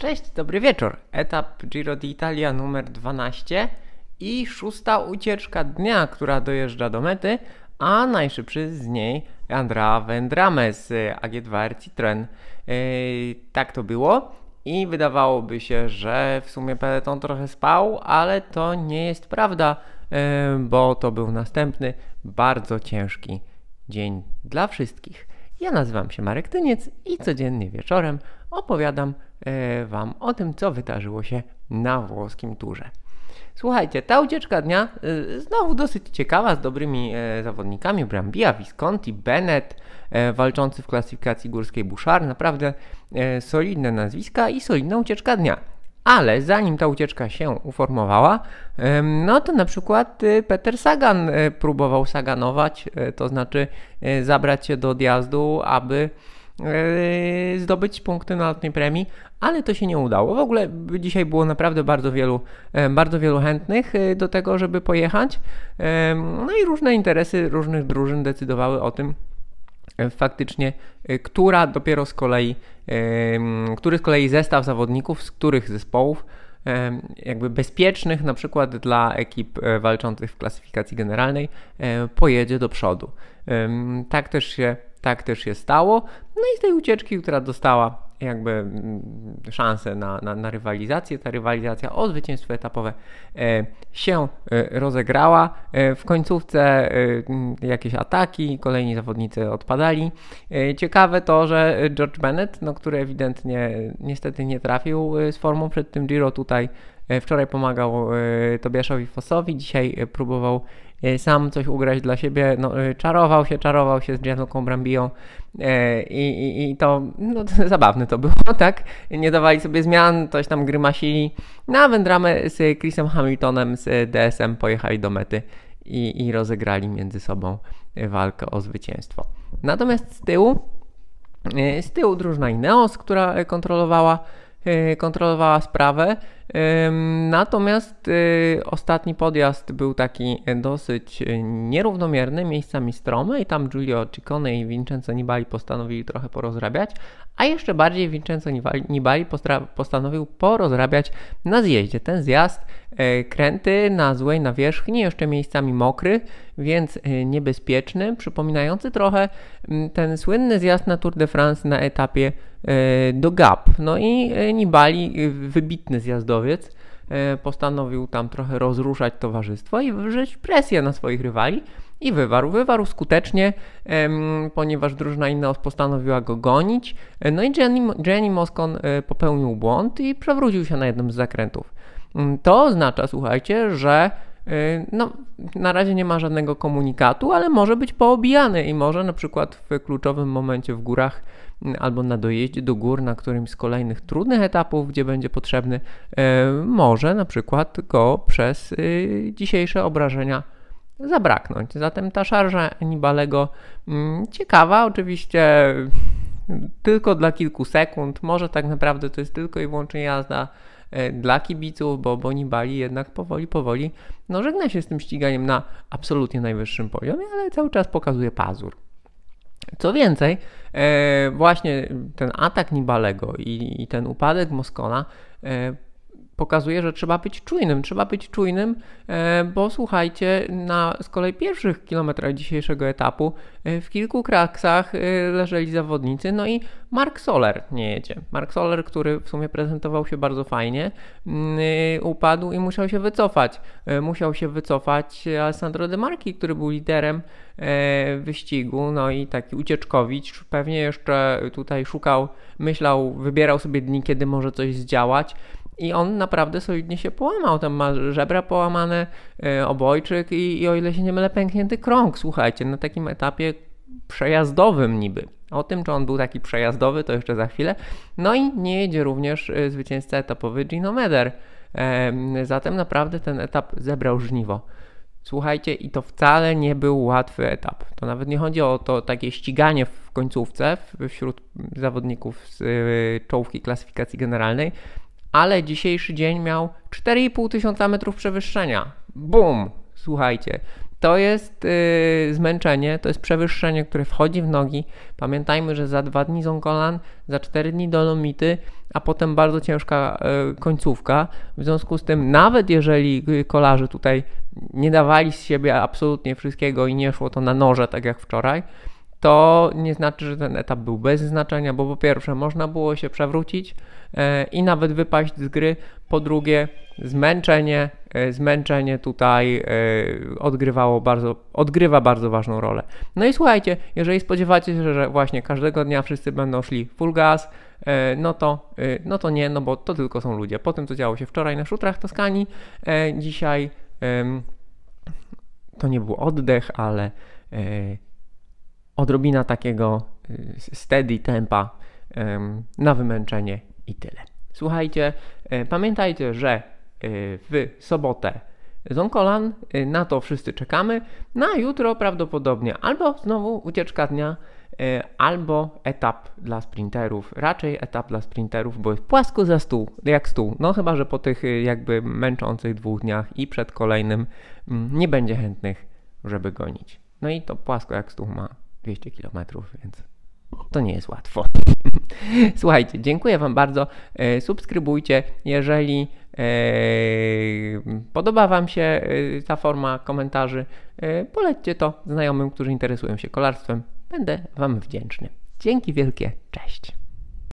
Cześć, dobry wieczór. Etap Giro d'Italia numer 12 i szósta ucieczka dnia, która dojeżdża do mety, a najszybszy z niej Andrea Vendrame z AG2R Citroen. Yy, tak to było i wydawałoby się, że w sumie peloton trochę spał, ale to nie jest prawda, yy, bo to był następny bardzo ciężki dzień dla wszystkich. Ja nazywam się Marek Tyniec i codziennie wieczorem opowiadam e, Wam o tym, co wydarzyło się na włoskim turze. Słuchajcie, ta ucieczka dnia e, znowu dosyć ciekawa, z dobrymi e, zawodnikami, Brambia, Visconti, Bennett, walczący w klasyfikacji górskiej Bouchard, naprawdę solidne nazwiska i solidna ucieczka dnia. Ale zanim ta ucieczka się uformowała, no to na przykład Peter Sagan próbował saganować, to znaczy zabrać się do odjazdu, aby zdobyć punkty na lotnej premii, ale to się nie udało. W ogóle dzisiaj było naprawdę bardzo wielu, bardzo wielu chętnych do tego, żeby pojechać. No i różne interesy różnych drużyn decydowały o tym, E, faktycznie, e, która dopiero z kolei, który z kolei zestaw zawodników, z których zespołów jakby bezpiecznych, na przykład dla ekip e, walczących w klasyfikacji generalnej, pojedzie do przodu. Tak też się, tak też się stało. No i z tej ucieczki, która dostała jakby mm, szansę na, na, na rywalizację. Ta rywalizacja o zwycięstwo etapowe e, się e, rozegrała. E, w końcówce jakieś ataki, kolejni zawodnicy odpadali. Ciekawe to, że George Bennett, no, który ewidentnie niestety nie trafił z formą przed tym Giro tutaj, wczoraj pomagał Tobiaszowi Fossowi, dzisiaj próbował E, sam coś ugrać dla siebie, no, e, czarował się, czarował się z Gianluką Brambią e, i, i, i to, no, to zabawne to było, tak? Nie dawali sobie zmian, coś tam grymasili. Na no, wędramę z Chrisem Hamiltonem z DSM pojechali do mety i, i rozegrali między sobą walkę o zwycięstwo. Natomiast z tyłu, z tyłu drużyna Ineos, która kontrolowała, kontrolowała sprawę, Natomiast y, ostatni podjazd był taki dosyć y, nierównomierny, miejscami stromy i tam Giulio Ciccone i Vincenzo Nibali postanowili trochę porozrabiać, a jeszcze bardziej Vincenzo Nibali postanowił porozrabiać na zjeździe. Ten zjazd e, kręty na złej nawierzchni, jeszcze miejscami mokry, więc e, niebezpieczny, przypominający trochę ten słynny zjazd na Tour de France na etapie e, do Gap. No i Nibali, wybitny zjazdowiec, postanowił tam trochę rozruszać towarzystwo i wywrzeć presję na swoich rywali i wywarł. Wywarł skutecznie, ponieważ drużyna Ineos postanowiła go gonić. No i Jenny, Jenny Moscon e, popełnił błąd i przewrócił się na jednym z zakrętów. Mm, to oznacza, słuchajcie, że e, no, na razie nie ma żadnego komunikatu, ale może być poobijany i może na przykład w kluczowym momencie w górach mm, albo na dojeździe do gór na którymś z kolejnych trudnych etapów, gdzie będzie potrzebny, e, może na przykład go przez dzisiejsze obrażenia zabraknąć. Zatem ta szarża Nibalego ciekawa, oczywiście tylko dla kilku sekund, może tak naprawdę to jest tylko i wyłącznie jazda dla kibiców, bo, bo Nibali jednak powoli, powoli no, żegna się z tym ściganiem na absolutnie najwyższym poziomie, ale cały czas pokazuje pazur. Co więcej, e, właśnie ten atak Nibalego i, i ten upadek Moskona e, pokazuje, że trzeba być czujnym. Trzeba być czujnym, e, bo słuchajcie, na z kolei pierwszych kilometrach dzisiejszego etapu e, w kilku kraksach e, leżeli zawodnicy, no i Mark Soler nie jedzie. Mark Soler, który w sumie prezentował się bardzo fajnie, mm, upadł i musiał się wycofać. Musiał się wycofać Alessandro De Marchi, który był liderem wyścigu, no i taki ucieczkowicz, pewnie jeszcze tutaj szukał, myślał, wybierał sobie dni, kiedy może coś zdziałać. I on naprawdę solidnie się połamał. Tam ma żebra połamane, yy, obojczyk i, i o ile się nie mylę, pęknięty krąg. Słuchajcie, na takim etapie przejazdowym niby. O tym, czy on był taki przejazdowy, to jeszcze za chwilę. No i nie jedzie również e, zwycięzca etapowy Gino Meder. Zatem naprawdę ten etap zebrał żniwo. Słuchajcie, i to wcale nie był łatwy etap. To nawet nie chodzi o to takie ściganie w końcówce wśród zawodników z e, czołówki klasyfikacji generalnej, ale dzisiejszy dzień miał 4,5 tysiąca metrów przewyższenia. Bum! Słuchajcie, to jest yy, zmęczenie, to jest przewyższenie, które wchodzi w nogi. Pamiętajmy, że za dwa dni Zonkolan, za cztery dni Dolomity, a potem bardzo ciężka yy, końcówka. W związku z tym, nawet jeżeli kolarze tutaj nie dawali z siebie absolutnie wszystkiego i nie szło to na noże, tak jak wczoraj, to nie znaczy, że ten etap był bez znaczenia, bo po pierwsze można było się przewrócić e, i nawet wypaść z gry, po drugie zmęczenie, e, zmęczenie tutaj e, odgrywało bardzo, odgrywa bardzo ważną rolę. No i słuchajcie, jeżeli spodziewacie się, że właśnie każdego dnia wszyscy będą szli full gas, no to, no to nie, no bo to tylko są ludzie. Po tym, co działo się wczoraj na szutrach Toskanii, dzisiaj to nie był oddech, ale odrobina takiego y, steady tempa na wymęczenie i tyle. Słuchajcie, e, pamiętajcie, że e, w sobotę Zonkolan, e, na to wszyscy czekamy. Na jutro prawdopodobnie albo znowu ucieczka dnia, albo etap dla sprinterów. Raczej etap dla sprinterów, bo jest płasko za stół, jak stół. No chyba, że po tych jakby męczących dwóch dniach i przed kolejnym mm, nie będzie chętnych, żeby gonić. No i to płasko jak stół ma 200 km, więc to nie jest łatwo. Słuchajcie, dziękuję Wam bardzo. E, subskrybujcie, jeżeli e, podoba Wam się e, ta forma komentarzy. Polećcie to znajomym, którzy interesują się kolarstwem. Będę Wam wdzięczny. Dzięki wielkie, cześć.